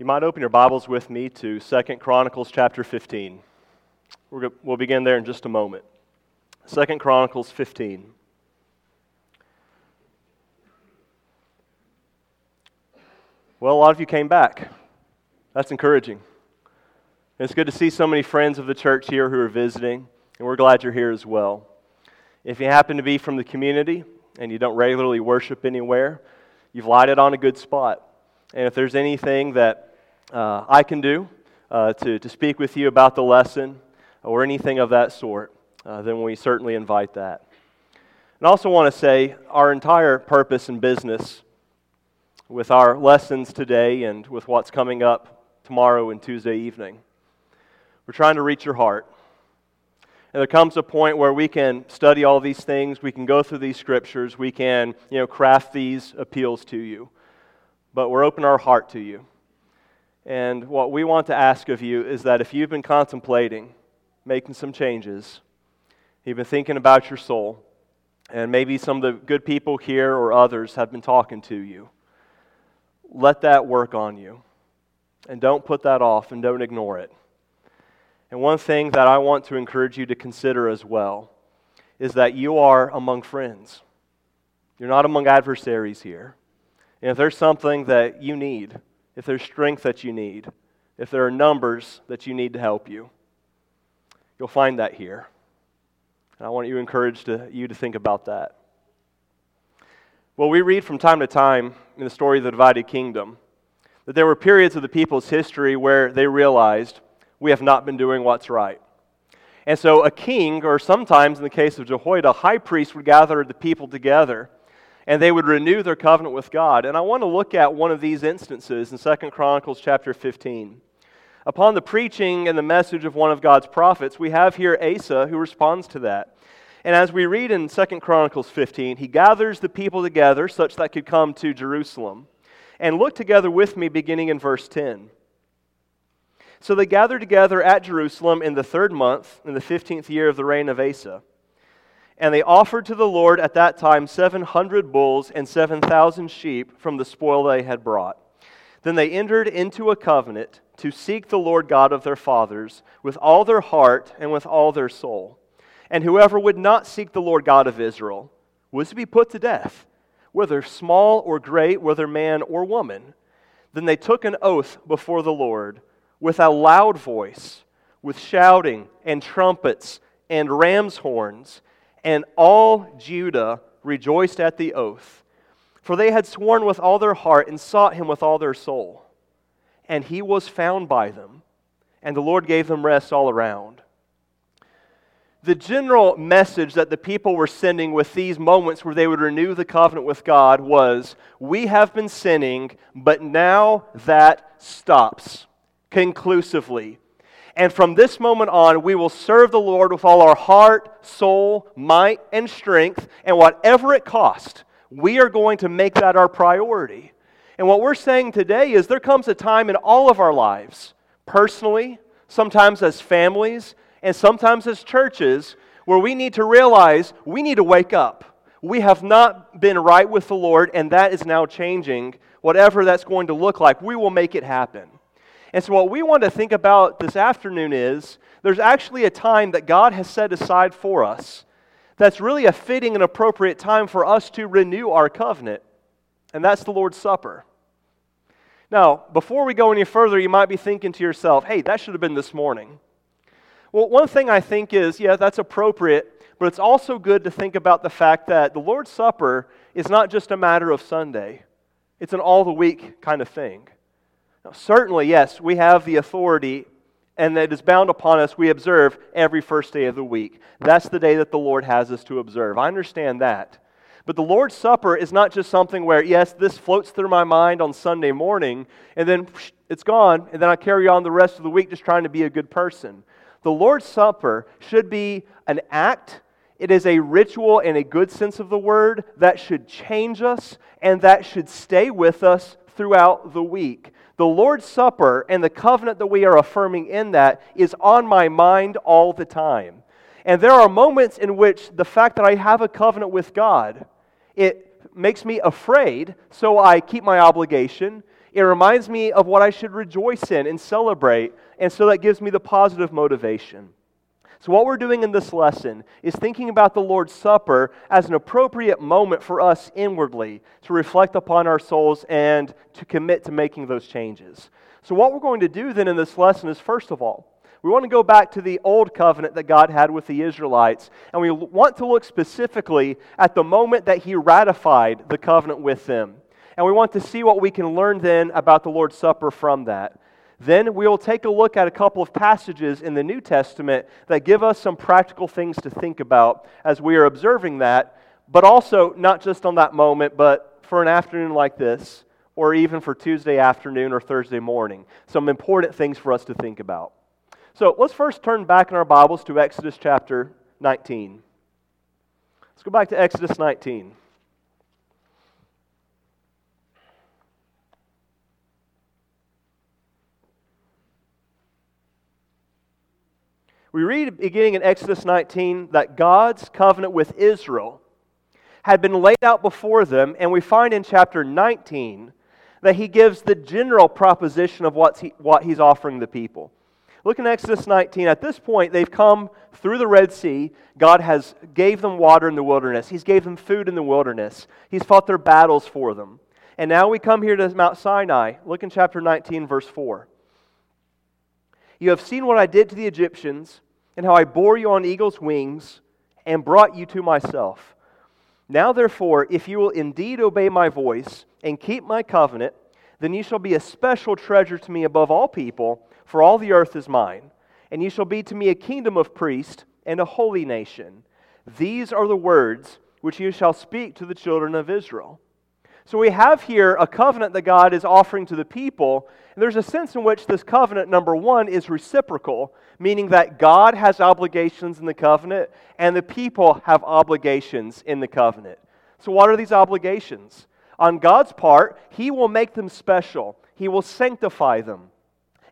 You might open your Bibles with me to 2 Chronicles chapter 15. we will begin there in just a moment. 2 Chronicles 15. Well, a lot of you came back. That's encouraging. It's good to see so many friends of the church here who are visiting, and we're glad you're here as well. If you happen to be from the community and you don't regularly worship anywhere, you've lighted on a good spot. And if there's anything that uh, I can do uh, to, to speak with you about the lesson or anything of that sort, uh, then we certainly invite that. And I also want to say our entire purpose and business with our lessons today and with what's coming up tomorrow and Tuesday evening, we're trying to reach your heart. And there comes a point where we can study all these things, we can go through these scriptures, we can, you know, craft these appeals to you. But we're open our heart to you. And what we want to ask of you is that if you've been contemplating making some changes, you've been thinking about your soul, and maybe some of the good people here or others have been talking to you, let that work on you. And don't put that off and don't ignore it. And one thing that I want to encourage you to consider as well is that you are among friends. You're not among adversaries here. And if there's something that you need, if there's strength that you need, if there are numbers that you need to help you. You'll find that here. And I want you encouraged to, you to think about that. Well, we read from time to time in the story of the divided kingdom that there were periods of the people's history where they realized we have not been doing what's right. And so a king, or sometimes in the case of Jehoiada, a high priest would gather the people together and they would renew their covenant with God. And I want to look at one of these instances in 2 Chronicles chapter 15. Upon the preaching and the message of one of God's prophets, we have here Asa who responds to that. And as we read in 2 Chronicles 15, he gathers the people together such that could come to Jerusalem. And look together with me beginning in verse 10. So they gathered together at Jerusalem in the third month, in the 15th year of the reign of Asa. And they offered to the Lord at that time 700 bulls and 7,000 sheep from the spoil they had brought. Then they entered into a covenant to seek the Lord God of their fathers with all their heart and with all their soul. And whoever would not seek the Lord God of Israel was to be put to death, whether small or great, whether man or woman. Then they took an oath before the Lord with a loud voice, with shouting and trumpets and ram's horns and all Judah rejoiced at the oath, for they had sworn with all their heart and sought him with all their soul. And he was found by them, and the Lord gave them rest all around. The general message that the people were sending with these moments where they would renew the covenant with God was We have been sinning, but now that stops conclusively. And from this moment on, we will serve the Lord with all our heart, soul, might, and strength, and whatever it costs, we are going to make that our priority. And what we're saying today is there comes a time in all of our lives, personally, sometimes as families, and sometimes as churches, where we need to realize we need to wake up. We have not been right with the Lord, and that is now changing. Whatever that's going to look like, we will make it happen. And so, what we want to think about this afternoon is there's actually a time that God has set aside for us that's really a fitting and appropriate time for us to renew our covenant, and that's the Lord's Supper. Now, before we go any further, you might be thinking to yourself, hey, that should have been this morning. Well, one thing I think is, yeah, that's appropriate, but it's also good to think about the fact that the Lord's Supper is not just a matter of Sunday, it's an all the week kind of thing. Now, certainly, yes, we have the authority, and it is bound upon us. We observe every first day of the week. That's the day that the Lord has us to observe. I understand that. But the Lord's Supper is not just something where, yes, this floats through my mind on Sunday morning, and then it's gone, and then I carry on the rest of the week just trying to be a good person. The Lord's Supper should be an act. It is a ritual in a good sense of the word that should change us and that should stay with us throughout the week. The Lord's Supper and the covenant that we are affirming in that is on my mind all the time. And there are moments in which the fact that I have a covenant with God, it makes me afraid, so I keep my obligation. It reminds me of what I should rejoice in and celebrate, and so that gives me the positive motivation. So, what we're doing in this lesson is thinking about the Lord's Supper as an appropriate moment for us inwardly to reflect upon our souls and to commit to making those changes. So, what we're going to do then in this lesson is first of all, we want to go back to the old covenant that God had with the Israelites, and we want to look specifically at the moment that He ratified the covenant with them. And we want to see what we can learn then about the Lord's Supper from that. Then we will take a look at a couple of passages in the New Testament that give us some practical things to think about as we are observing that, but also not just on that moment, but for an afternoon like this, or even for Tuesday afternoon or Thursday morning. Some important things for us to think about. So let's first turn back in our Bibles to Exodus chapter 19. Let's go back to Exodus 19. We read beginning in Exodus 19 that God's covenant with Israel had been laid out before them, and we find in chapter 19 that he gives the general proposition of what, he, what he's offering the people. Look in Exodus 19. At this point, they've come through the Red Sea. God has gave them water in the wilderness. He's gave them food in the wilderness. He's fought their battles for them. And now we come here to Mount Sinai. Look in chapter 19, verse 4. You have seen what I did to the Egyptians, and how I bore you on eagle's wings and brought you to myself. Now, therefore, if you will indeed obey my voice and keep my covenant, then you shall be a special treasure to me above all people, for all the earth is mine. And you shall be to me a kingdom of priests and a holy nation. These are the words which you shall speak to the children of Israel. So we have here a covenant that God is offering to the people. There's a sense in which this covenant, number one, is reciprocal, meaning that God has obligations in the covenant and the people have obligations in the covenant. So, what are these obligations? On God's part, He will make them special, He will sanctify them.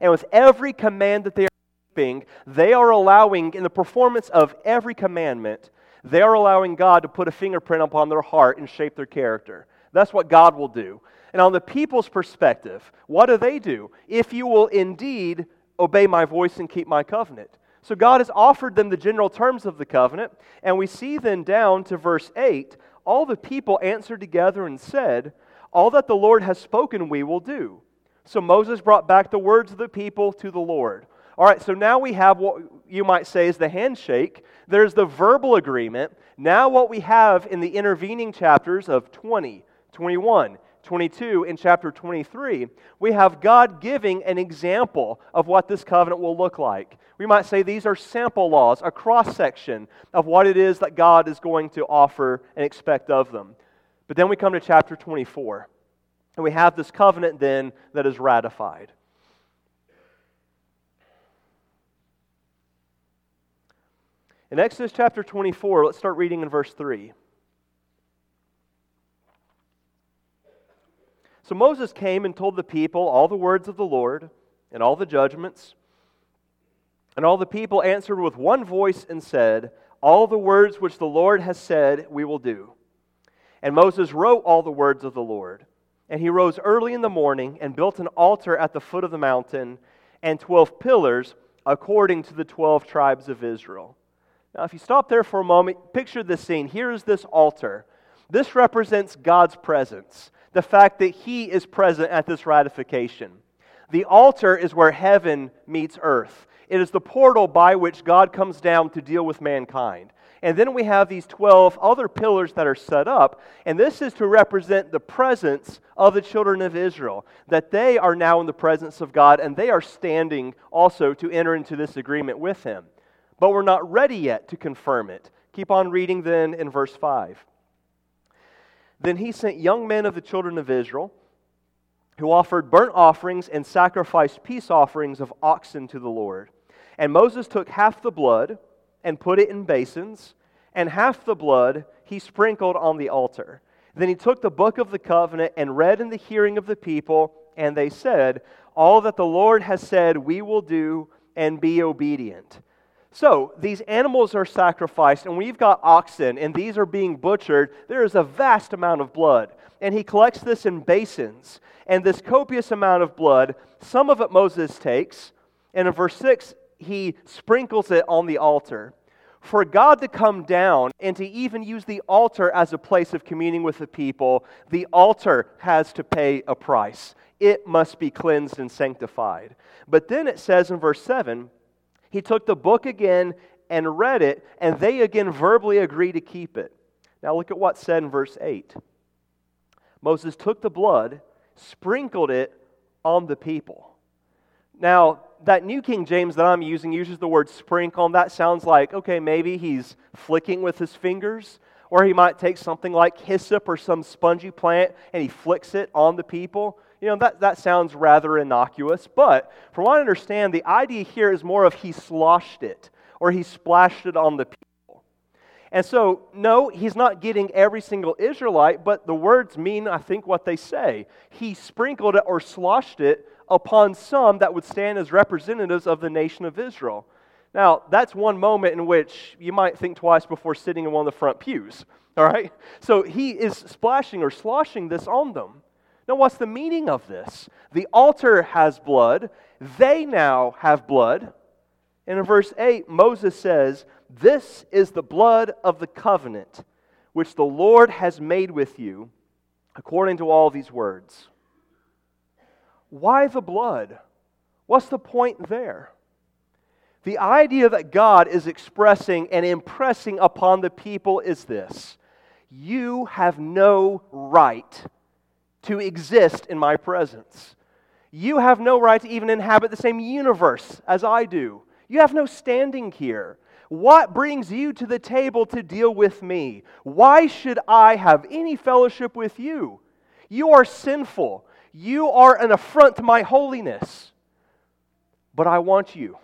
And with every command that they are keeping, they are allowing, in the performance of every commandment, they are allowing God to put a fingerprint upon their heart and shape their character. That's what God will do. And on the people's perspective, what do they do? If you will indeed obey my voice and keep my covenant. So God has offered them the general terms of the covenant, and we see then down to verse 8 all the people answered together and said, All that the Lord has spoken, we will do. So Moses brought back the words of the people to the Lord. All right, so now we have what you might say is the handshake. There's the verbal agreement. Now, what we have in the intervening chapters of 20, 21, 22, in chapter 23, we have God giving an example of what this covenant will look like. We might say these are sample laws, a cross section of what it is that God is going to offer and expect of them. But then we come to chapter 24, and we have this covenant then that is ratified. In Exodus chapter 24, let's start reading in verse 3. So Moses came and told the people all the words of the Lord and all the judgments. And all the people answered with one voice and said, All the words which the Lord has said, we will do. And Moses wrote all the words of the Lord. And he rose early in the morning and built an altar at the foot of the mountain and twelve pillars according to the twelve tribes of Israel. Now, if you stop there for a moment, picture this scene. Here is this altar. This represents God's presence the fact that He is present at this ratification. The altar is where heaven meets earth. It is the portal by which God comes down to deal with mankind. And then we have these 12 other pillars that are set up, and this is to represent the presence of the children of Israel, that they are now in the presence of God, and they are standing also to enter into this agreement with Him. But we're not ready yet to confirm it. Keep on reading then in verse 5. Then he sent young men of the children of Israel who offered burnt offerings and sacrificed peace offerings of oxen to the Lord. And Moses took half the blood and put it in basins, and half the blood he sprinkled on the altar. Then he took the book of the covenant and read in the hearing of the people, and they said, All that the Lord has said we will do and be obedient. So these animals are sacrificed, and we've got oxen, and these are being butchered. There is a vast amount of blood. And he collects this in basins. And this copious amount of blood, some of it Moses takes, and in verse 6, he sprinkles it on the altar. For God to come down and to even use the altar as a place of communing with the people, the altar has to pay a price. It must be cleansed and sanctified. But then it says in verse 7 he took the book again and read it, and they again verbally agree to keep it. Now look at what's said in verse 8. Moses took the blood, sprinkled it on the people. Now, that New King James that I'm using uses the word sprinkle, and that sounds like, okay, maybe he's flicking with his fingers, or he might take something like hyssop or some spongy plant and he flicks it on the people. You know, that, that sounds rather innocuous, but from what I understand, the idea here is more of he sloshed it or he splashed it on the people. And so, no, he's not getting every single Israelite, but the words mean, I think, what they say. He sprinkled it or sloshed it upon some that would stand as representatives of the nation of Israel. Now, that's one moment in which you might think twice before sitting in one of the front pews. All right? So he is splashing or sloshing this on them. Now, what's the meaning of this? The altar has blood, they now have blood. And in verse 8, Moses says, This is the blood of the covenant which the Lord has made with you, according to all these words. Why the blood? What's the point there? The idea that God is expressing and impressing upon the people is this You have no right to exist in my presence. You have no right to even inhabit the same universe as I do. You have no standing here. What brings you to the table to deal with me? Why should I have any fellowship with you? You are sinful. You are an affront to my holiness. But I want you.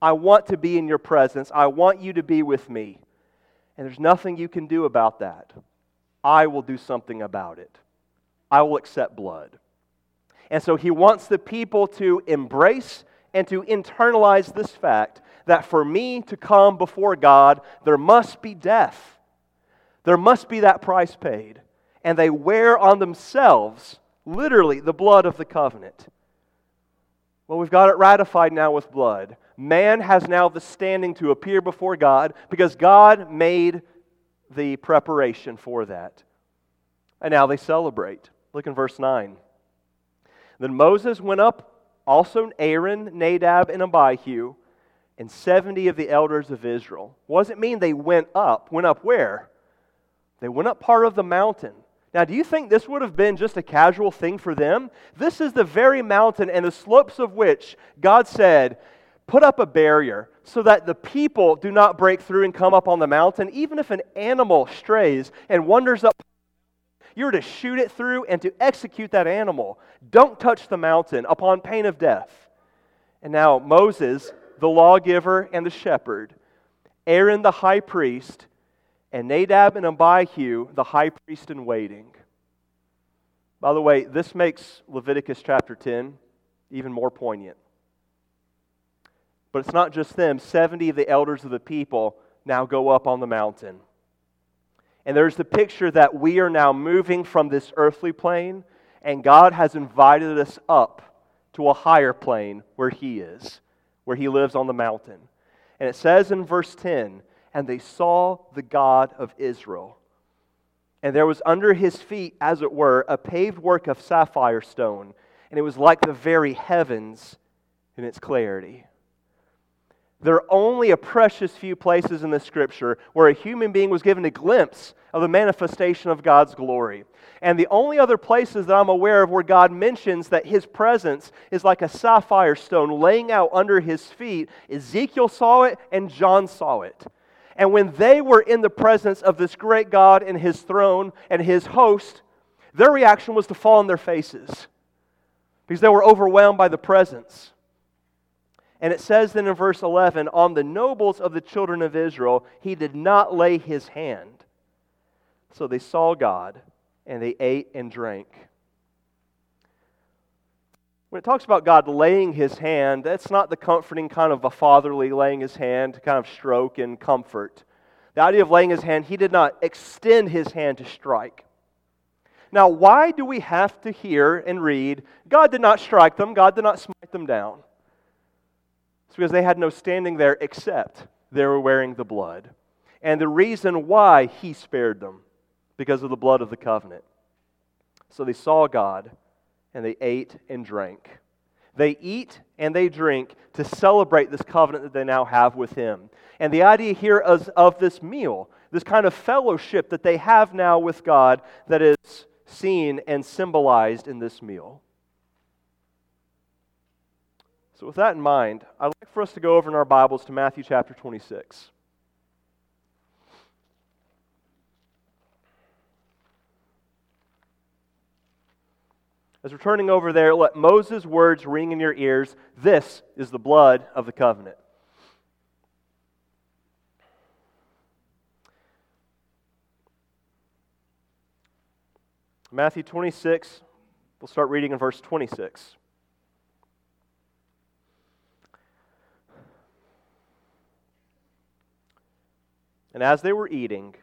I want to be in your presence. I want you to be with me. And there's nothing you can do about that. I will do something about it. I will accept blood. And so he wants the people to embrace and to internalize this fact that for me to come before God, there must be death. There must be that price paid. And they wear on themselves literally the blood of the covenant. Well, we've got it ratified now with blood. Man has now the standing to appear before God because God made the preparation for that. And now they celebrate. Look in verse 9. Then Moses went up, also Aaron, Nadab, and Abihu, and 70 of the elders of Israel. What does it mean they went up? Went up where? They went up part of the mountain. Now, do you think this would have been just a casual thing for them? This is the very mountain and the slopes of which God said, Put up a barrier so that the people do not break through and come up on the mountain. Even if an animal strays and wanders up, you're to shoot it through and to execute that animal. Don't touch the mountain upon pain of death. And now, Moses, the lawgiver and the shepherd, Aaron, the high priest, and Nadab and Abihu, the high priest in waiting. By the way, this makes Leviticus chapter 10 even more poignant. But it's not just them, 70 of the elders of the people now go up on the mountain. And there's the picture that we are now moving from this earthly plane, and God has invited us up to a higher plane where He is, where He lives on the mountain. And it says in verse 10 and they saw the God of Israel. And there was under his feet, as it were, a paved work of sapphire stone, and it was like the very heavens in its clarity. There are only a precious few places in the scripture where a human being was given a glimpse of the manifestation of God's glory. And the only other places that I'm aware of where God mentions that his presence is like a sapphire stone laying out under his feet, Ezekiel saw it and John saw it. And when they were in the presence of this great God and his throne and his host, their reaction was to fall on their faces because they were overwhelmed by the presence. And it says then in verse 11 on the nobles of the children of Israel, he did not lay his hand. So they saw God and they ate and drank. When it talks about God laying his hand, that's not the comforting kind of a fatherly laying his hand to kind of stroke and comfort. The idea of laying his hand, he did not extend his hand to strike. Now, why do we have to hear and read, God did not strike them, God did not smite them down? Because they had no standing there except they were wearing the blood. And the reason why he spared them, because of the blood of the covenant. So they saw God and they ate and drank. They eat and they drink to celebrate this covenant that they now have with Him. And the idea here is of this meal, this kind of fellowship that they have now with God that is seen and symbolized in this meal. So, with that in mind, I'd for us to go over in our Bibles to Matthew chapter 26. As we're turning over there, let Moses' words ring in your ears. This is the blood of the covenant. Matthew 26, we'll start reading in verse 26. And as they were eating,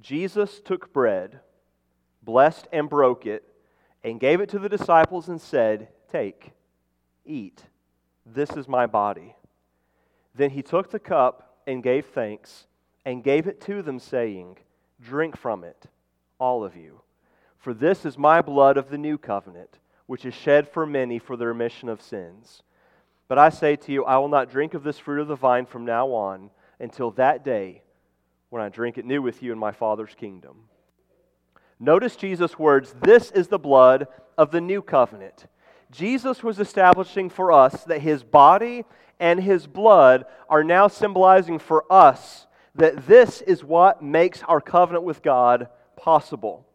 Jesus took bread, blessed and broke it, and gave it to the disciples and said, Take, eat, this is my body. Then he took the cup and gave thanks and gave it to them, saying, Drink from it, all of you. For this is my blood of the new covenant, which is shed for many for the remission of sins. But I say to you, I will not drink of this fruit of the vine from now on until that day when I drink it new with you in my Father's kingdom. Notice Jesus' words this is the blood of the new covenant. Jesus was establishing for us that his body and his blood are now symbolizing for us that this is what makes our covenant with God possible.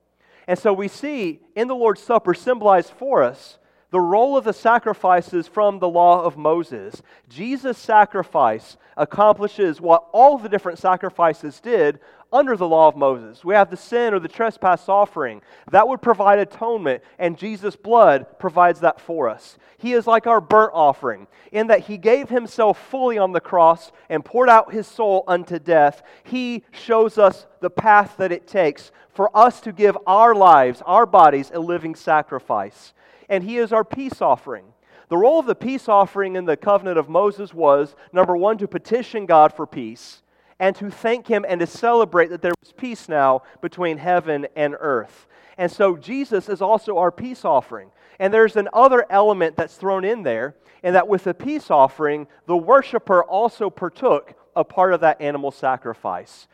And so we see in the Lord's Supper symbolized for us the role of the sacrifices from the law of Moses. Jesus' sacrifice accomplishes what all the different sacrifices did under the law of Moses. We have the sin or the trespass offering. That would provide atonement, and Jesus' blood provides that for us. He is like our burnt offering, in that he gave himself fully on the cross and poured out his soul unto death. He shows us the path that it takes for us to give our lives, our bodies, a living sacrifice and he is our peace offering. The role of the peace offering in the covenant of Moses was number one, to petition God for peace, and to thank him and to celebrate that there was peace now between heaven and earth. And so Jesus is also our peace offering. And there's an other element that's thrown in there, and that with the peace offering, the worshiper also partook a part of that animal sacrifice.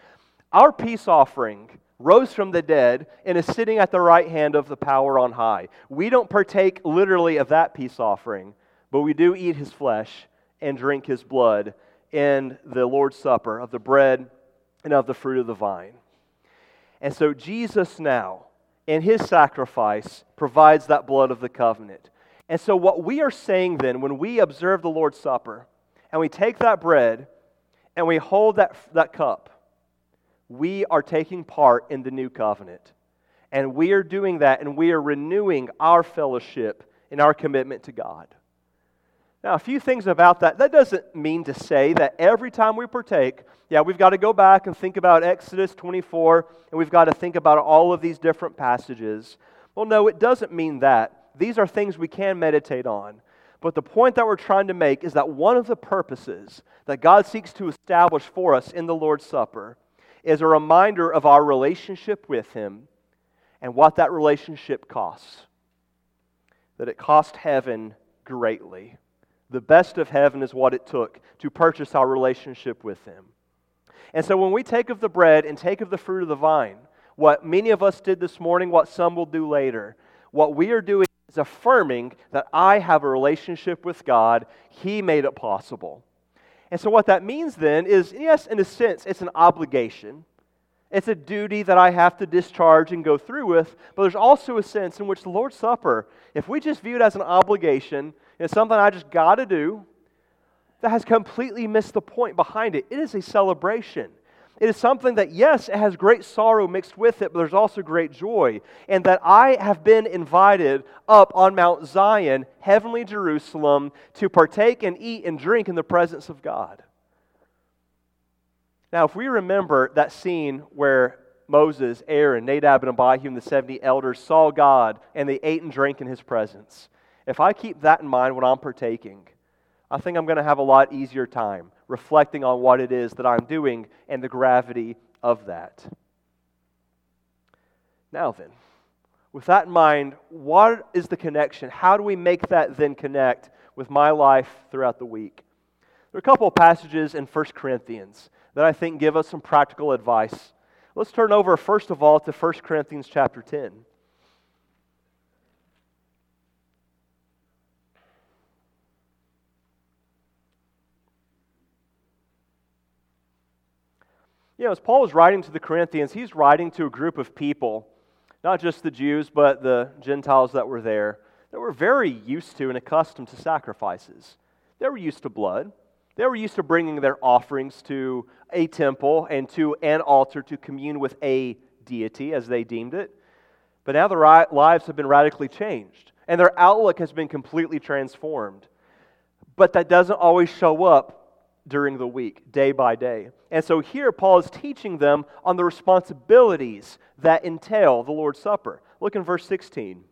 Our peace offering rose from the dead, and is sitting at the right hand of the power on high. We don't partake literally of that peace offering, but we do eat his flesh and drink his blood in the Lord's Supper of the bread and of the fruit of the vine. And so Jesus now, in his sacrifice, provides that blood of the covenant. And so, what we are saying then, when we observe the Lord's Supper and we take that bread and we hold that, that cup, we are taking part in the new covenant. And we are doing that, and we are renewing our fellowship and our commitment to God. Now, a few things about that. That doesn't mean to say that every time we partake, yeah, we've got to go back and think about Exodus 24, and we've got to think about all of these different passages. Well, no, it doesn't mean that. These are things we can meditate on. But the point that we're trying to make is that one of the purposes that God seeks to establish for us in the Lord's Supper is a reminder of our relationship with Him and what that relationship costs. That it cost heaven greatly. The best of heaven is what it took to purchase our relationship with Him. And so when we take of the bread and take of the fruit of the vine, what many of us did this morning, what some will do later, what we are doing is affirming that I have a relationship with God. He made it possible. And so, what that means then is, yes, in a sense, it's an obligation. It's a duty that I have to discharge and go through with, but there's also a sense in which the Lord's Supper, if we just view it as an obligation, it's something I just got to do, that has completely missed the point behind it. It is a celebration. It is something that, yes, it has great sorrow mixed with it, but there's also great joy. And that I have been invited up on Mount Zion, heavenly Jerusalem, to partake and eat and drink in the presence of God. Now, if we remember that scene where Moses, Aaron, Nadab, and Abihu, and the 70 elders saw God and they ate and drank in his presence, if I keep that in mind when I'm partaking, I think I'm going to have a lot easier time reflecting on what it is that I'm doing and the gravity of that. Now, then, with that in mind, what is the connection? How do we make that then connect with my life throughout the week? There are a couple of passages in 1 Corinthians that I think give us some practical advice. Let's turn over, first of all, to 1 Corinthians chapter 10. You know, as Paul is writing to the Corinthians, he's writing to a group of people, not just the Jews, but the Gentiles that were there, that were very used to and accustomed to sacrifices. They were used to blood. They were used to bringing their offerings to a temple and to an altar to commune with a deity, as they deemed it. But now their lives have been radically changed, and their outlook has been completely transformed. But that doesn't always show up during the week, day by day. And so here, Paul is teaching them on the responsibilities that entail the Lord's Supper. Look in verse 16.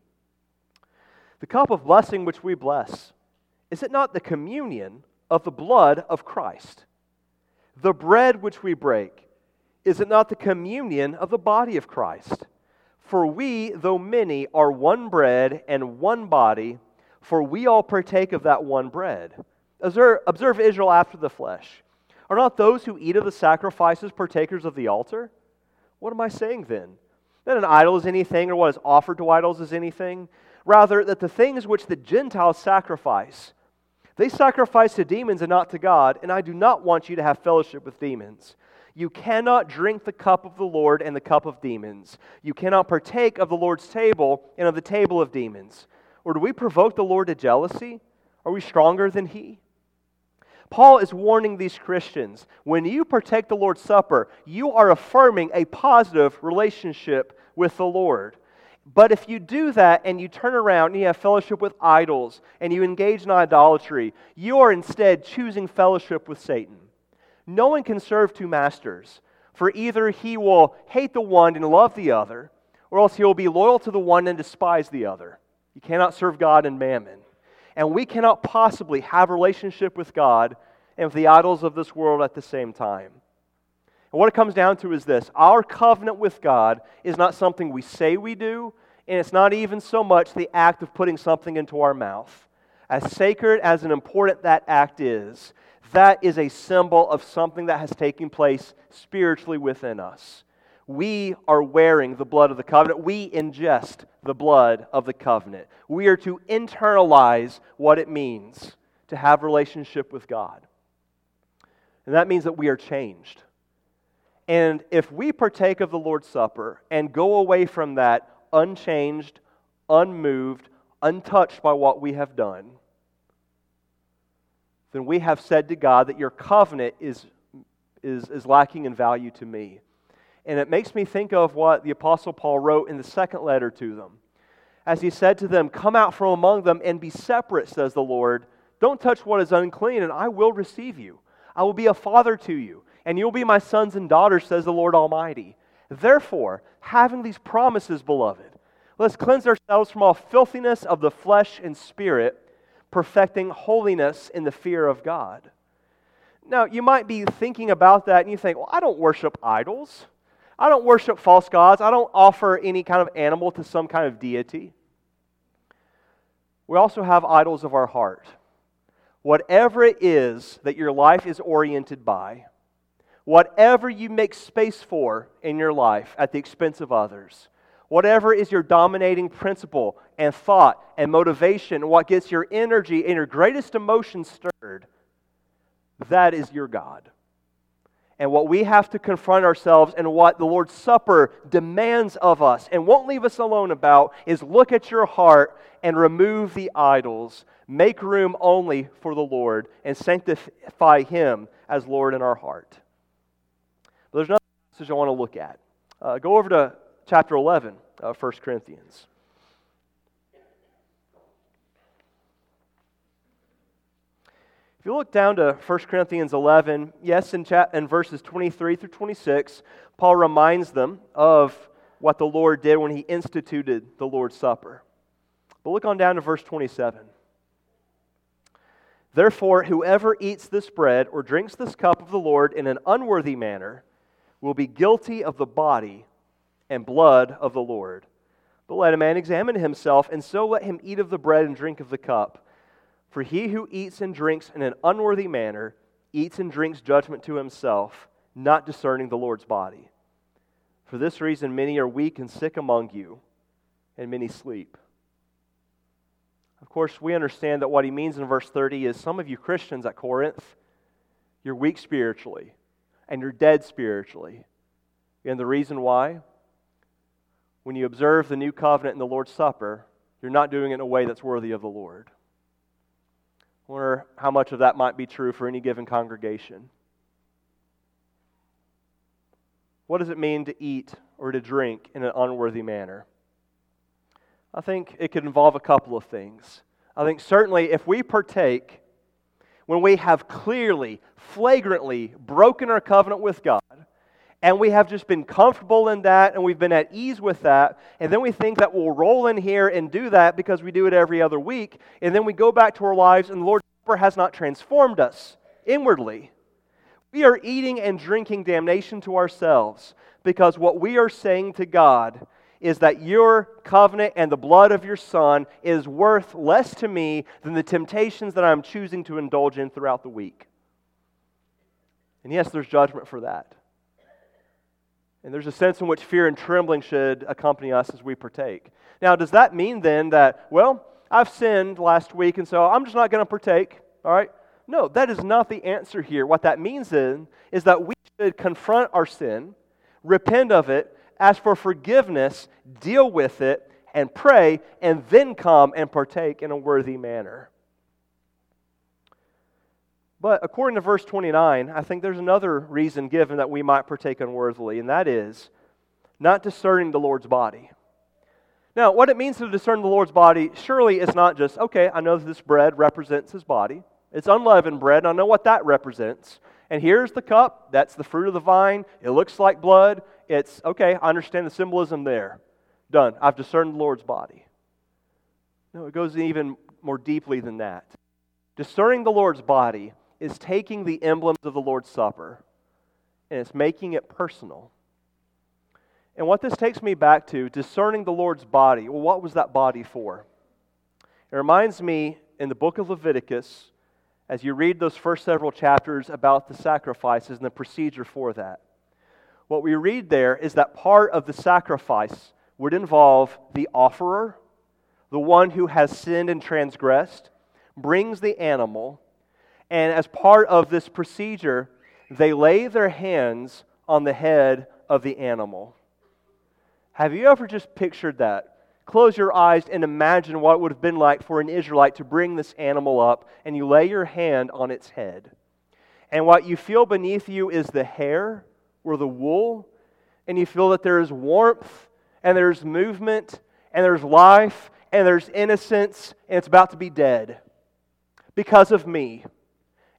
The cup of blessing which we bless, is it not the communion of the blood of Christ? The bread which we break, is it not the communion of the body of Christ? For we, though many, are one bread and one body, for we all partake of that one bread. Observe, observe Israel after the flesh. Are not those who eat of the sacrifices partakers of the altar? What am I saying then? That an idol is anything, or what is offered to idols is anything? Rather, that the things which the Gentiles sacrifice, they sacrifice to demons and not to God, and I do not want you to have fellowship with demons. You cannot drink the cup of the Lord and the cup of demons. You cannot partake of the Lord's table and of the table of demons. Or do we provoke the Lord to jealousy? Are we stronger than He? Paul is warning these Christians when you partake the Lord's Supper, you are affirming a positive relationship with the Lord. But if you do that and you turn around and you have fellowship with idols and you engage in idolatry, you are instead choosing fellowship with Satan. No one can serve two masters, for either he will hate the one and love the other, or else he will be loyal to the one and despise the other. You cannot serve God and mammon. And we cannot possibly have a relationship with God and with the idols of this world at the same time. And what it comes down to is this our covenant with God is not something we say we do, and it's not even so much the act of putting something into our mouth. As sacred as and important that act is, that is a symbol of something that has taken place spiritually within us we are wearing the blood of the covenant. We ingest the blood of the covenant. We are to internalize what it means to have relationship with God. And that means that we are changed. And if we partake of the Lord's Supper and go away from that unchanged, unmoved, untouched by what we have done, then we have said to God that your covenant is, is, is lacking in value to me. And it makes me think of what the Apostle Paul wrote in the second letter to them. As he said to them, Come out from among them and be separate, says the Lord. Don't touch what is unclean, and I will receive you. I will be a father to you, and you'll be my sons and daughters, says the Lord Almighty. Therefore, having these promises, beloved, let's cleanse ourselves from all filthiness of the flesh and spirit, perfecting holiness in the fear of God. Now, you might be thinking about that and you think, well, I don't worship idols. I don't worship false gods. I don't offer any kind of animal to some kind of deity. We also have idols of our heart. Whatever it is that your life is oriented by, whatever you make space for in your life at the expense of others, whatever is your dominating principle and thought and motivation, what gets your energy and your greatest emotion stirred, that is your God. And what we have to confront ourselves and what the Lord's Supper demands of us and won't leave us alone about is look at your heart and remove the idols. Make room only for the Lord and sanctify Him as Lord in our heart. there's another passage I want to look at. Uh, go over to chapter 11 of 1 Corinthians. If you look down to 1 Corinthians 11, yes, in, in verses 23 through 26, Paul reminds them of what the Lord did when he instituted the Lord's Supper. But look on down to verse 27. Therefore, whoever eats this bread or drinks this cup of the Lord in an unworthy manner will be guilty of the body and blood of the Lord. But let a man examine himself, and so let him eat of the bread and drink of the cup. For he who eats and drinks in an unworthy manner eats and drinks judgment to himself, not discerning the Lord's body. For this reason, many are weak and sick among you, and many sleep. Of course, we understand that what he means in verse 30 is some of you Christians at Corinth, you're weak spiritually, and you're dead spiritually. And the reason why? When you observe the new covenant in the Lord's Supper, you're not doing it in a way that's worthy of the Lord. I wonder how much of that might be true for any given congregation. What does it mean to eat or to drink in an unworthy manner? I think it could involve a couple of things. I think certainly if we partake when we have clearly, flagrantly broken our covenant with God, and we have just been comfortable in that and we've been at ease with that, and then we think that we'll roll in here and do that because we do it every other week, and then we go back to our lives and the Supper has not transformed us inwardly. We are eating and drinking damnation to ourselves because what we are saying to God is that your covenant and the blood of your Son is worth less to me than the temptations that I'm choosing to indulge in throughout the week. And yes, there's judgment for that. And there's a sense in which fear and trembling should accompany us as we partake. Now, does that mean then that, well, I've sinned last week, and so I'm just not going to partake? All right? No, that is not the answer here. What that means then is that we should confront our sin, repent of it, ask for forgiveness, deal with it, and pray, and then come and partake in a worthy manner. But according to verse 29, I think there's another reason given that we might partake unworthily, and that is not discerning the Lord's body. Now, what it means to discern the Lord's body surely is not just, okay, I know this bread represents his body. It's unleavened bread. and I know what that represents. And here's the cup. That's the fruit of the vine. It looks like blood. It's, okay, I understand the symbolism there. Done. I've discerned the Lord's body. No, it goes even more deeply than that. Discerning the Lord's body is taking the emblems of the Lord's Supper and it's making it personal. And what this takes me back to, discerning the Lord's body, well, what was that body for? It reminds me in the book of Leviticus as you read those first several chapters about the sacrifices and the procedure for that. What we read there is that part of the sacrifice would involve the offerer, the one who has sinned and transgressed, brings the animal, and as part of this procedure, they lay their hands on the head of the animal. Have you ever just pictured that? Close your eyes and imagine what it would have been like for an Israelite to bring this animal up and you lay your hand on its head. And what you feel beneath you is the hair or the wool, and you feel that there is warmth and there's movement and there's life and there's innocence and it's about to be dead because of me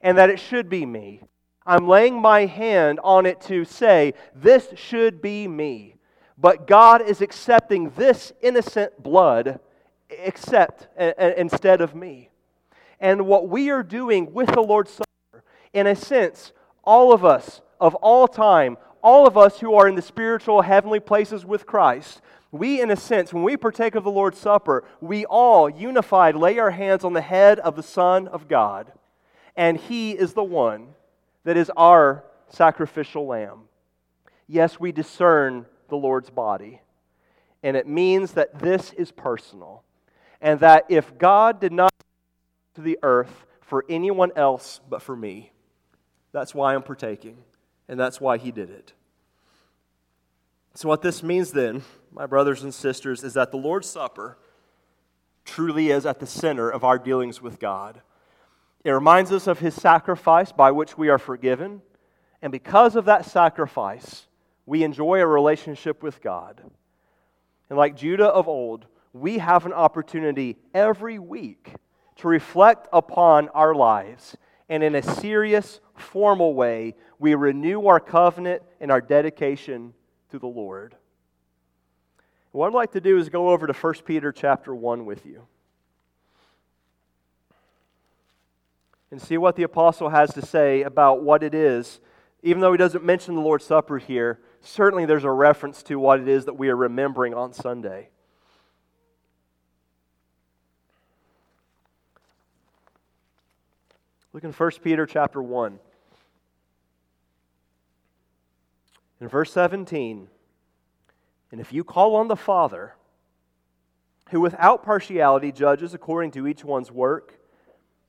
and that it should be me. I'm laying my hand on it to say, This should be me. But God is accepting this innocent blood except instead of me. And what we are doing with the Lord's Supper, in a sense, all of us of all time, all of us who are in the spiritual heavenly places with Christ, we, in a sense, when we partake of the Lord's Supper, we all, unified, lay our hands on the head of the Son of God, and He is the one that is our sacrificial lamb. Yes, we discern the Lord's body. And it means that this is personal. And that if God did not to the earth for anyone else but for me, that's why I'm partaking. And that's why he did it. So, what this means then, my brothers and sisters, is that the Lord's Supper truly is at the center of our dealings with God. It reminds us of his sacrifice by which we are forgiven And because of that sacrifice, we enjoy a relationship with God. And like Judah of old, we have an opportunity every week to reflect upon our lives. And in a serious, formal way, we renew our covenant and our dedication to the Lord. What I'd like to do is go over to 1 Peter chapter 1 with you. And see what the apostle has to say about what it is. Even though he doesn't mention the Lord's Supper here, certainly there's a reference to what it is that we are remembering on Sunday. Look in 1 Peter chapter 1. In verse 17, and if you call on the Father, who without partiality judges according to each one's work,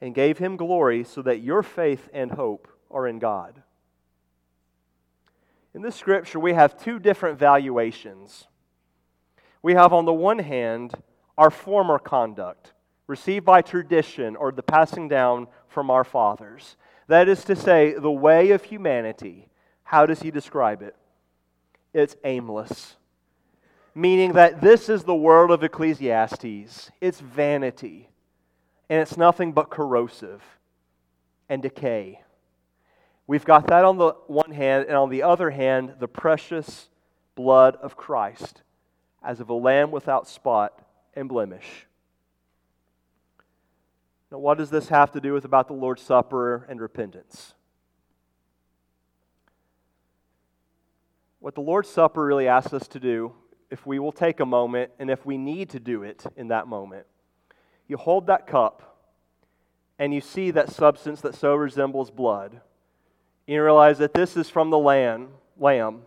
and gave him glory, so that your faith and hope are in God. In this scripture, we have two different valuations. We have, on the one hand, our former conduct, received by tradition or the passing down from our fathers. That is to say, the way of humanity. How does he describe it? It's aimless meaning that this is the world of Ecclesiastes. It's vanity, and it's nothing but corrosive and decay. We've got that on the one hand, and on the other hand, the precious blood of Christ as of a lamb without spot and blemish. Now, what does this have to do with about the Lord's Supper and repentance? What the Lord's Supper really asks us to do if we will take a moment and if we need to do it in that moment. You hold that cup and you see that substance that so resembles blood. You realize that this is from the lamb, lamb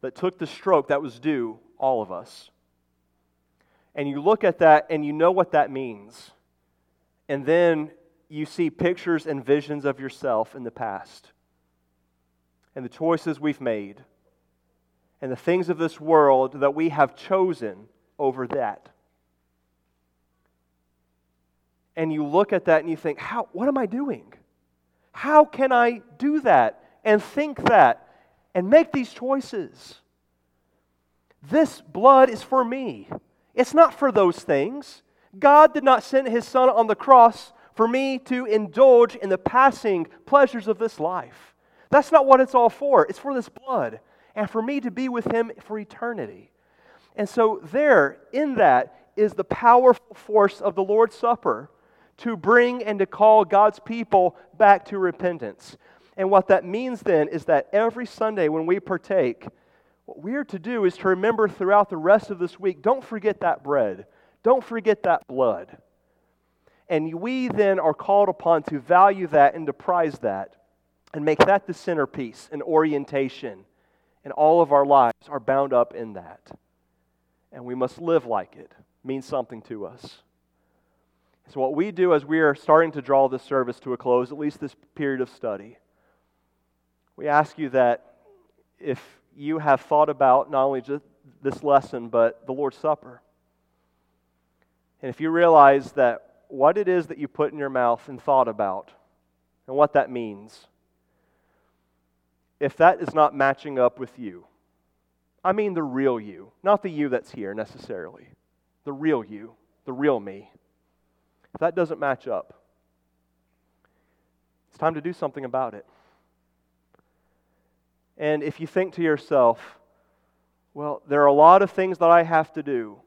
that took the stroke that was due all of us. And you look at that and you know what that means. And then you see pictures and visions of yourself in the past and the choices we've made and the things of this world that we have chosen over that. And you look at that and you think, how, what am I doing? How can I do that and think that and make these choices? This blood is for me. It's not for those things. God did not send his son on the cross for me to indulge in the passing pleasures of this life. That's not what it's all for. It's for this blood and for me to be with him for eternity. And so, there, in that, is the powerful force of the Lord's Supper to bring and to call God's people back to repentance. And what that means then is that every Sunday when we partake, what we are to do is to remember throughout the rest of this week don't forget that bread, don't forget that blood. And we then are called upon to value that and to prize that and make that the centerpiece and orientation and all of our lives are bound up in that. And we must live like it. it means something to us. So, what we do as we are starting to draw this service to a close, at least this period of study, we ask you that if you have thought about not only just this lesson, but the Lord's Supper, and if you realize that what it is that you put in your mouth and thought about, and what that means, if that is not matching up with you, I mean the real you, not the you that's here necessarily, the real you, the real me, if that doesn't match up, it's time to do something about it. And if you think to yourself, well, there are a lot of things that I have to do.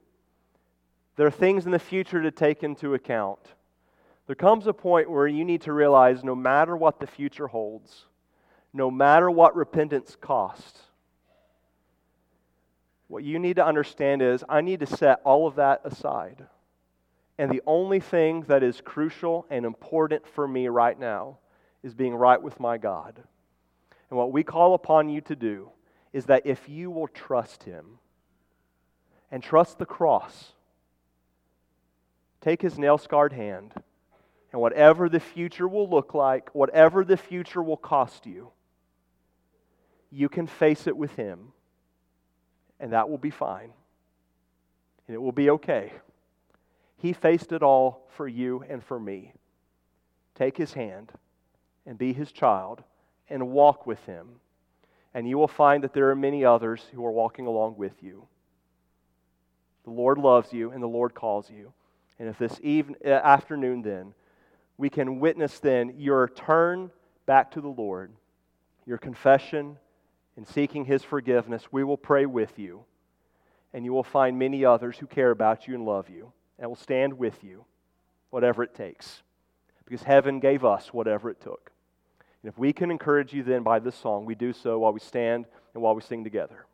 There are things in the future to take into account. There comes a point where you need to realize no matter what the future holds, no matter what repentance costs. What you need to understand is I need to set all of that aside. And the only thing that is crucial and important for me right now is being right with my God. And what we call upon you to do is that if you will trust Him and trust the cross, take His nail scarred hand, and whatever the future will look like, whatever the future will cost you, you can face it with Him, and that will be fine. And it will be okay. He faced it all for you and for me. Take His hand and be His child and walk with Him. And you will find that there are many others who are walking along with you. The Lord loves you and the Lord calls you. And if this even, uh, afternoon, then, we can witness then your turn back to the Lord, your confession and seeking His forgiveness, we will pray with you. And you will find many others who care about you and love you and will stand with you, whatever it takes. Because heaven gave us whatever it took. And if we can encourage you then by this song, we do so while we stand and while we sing together.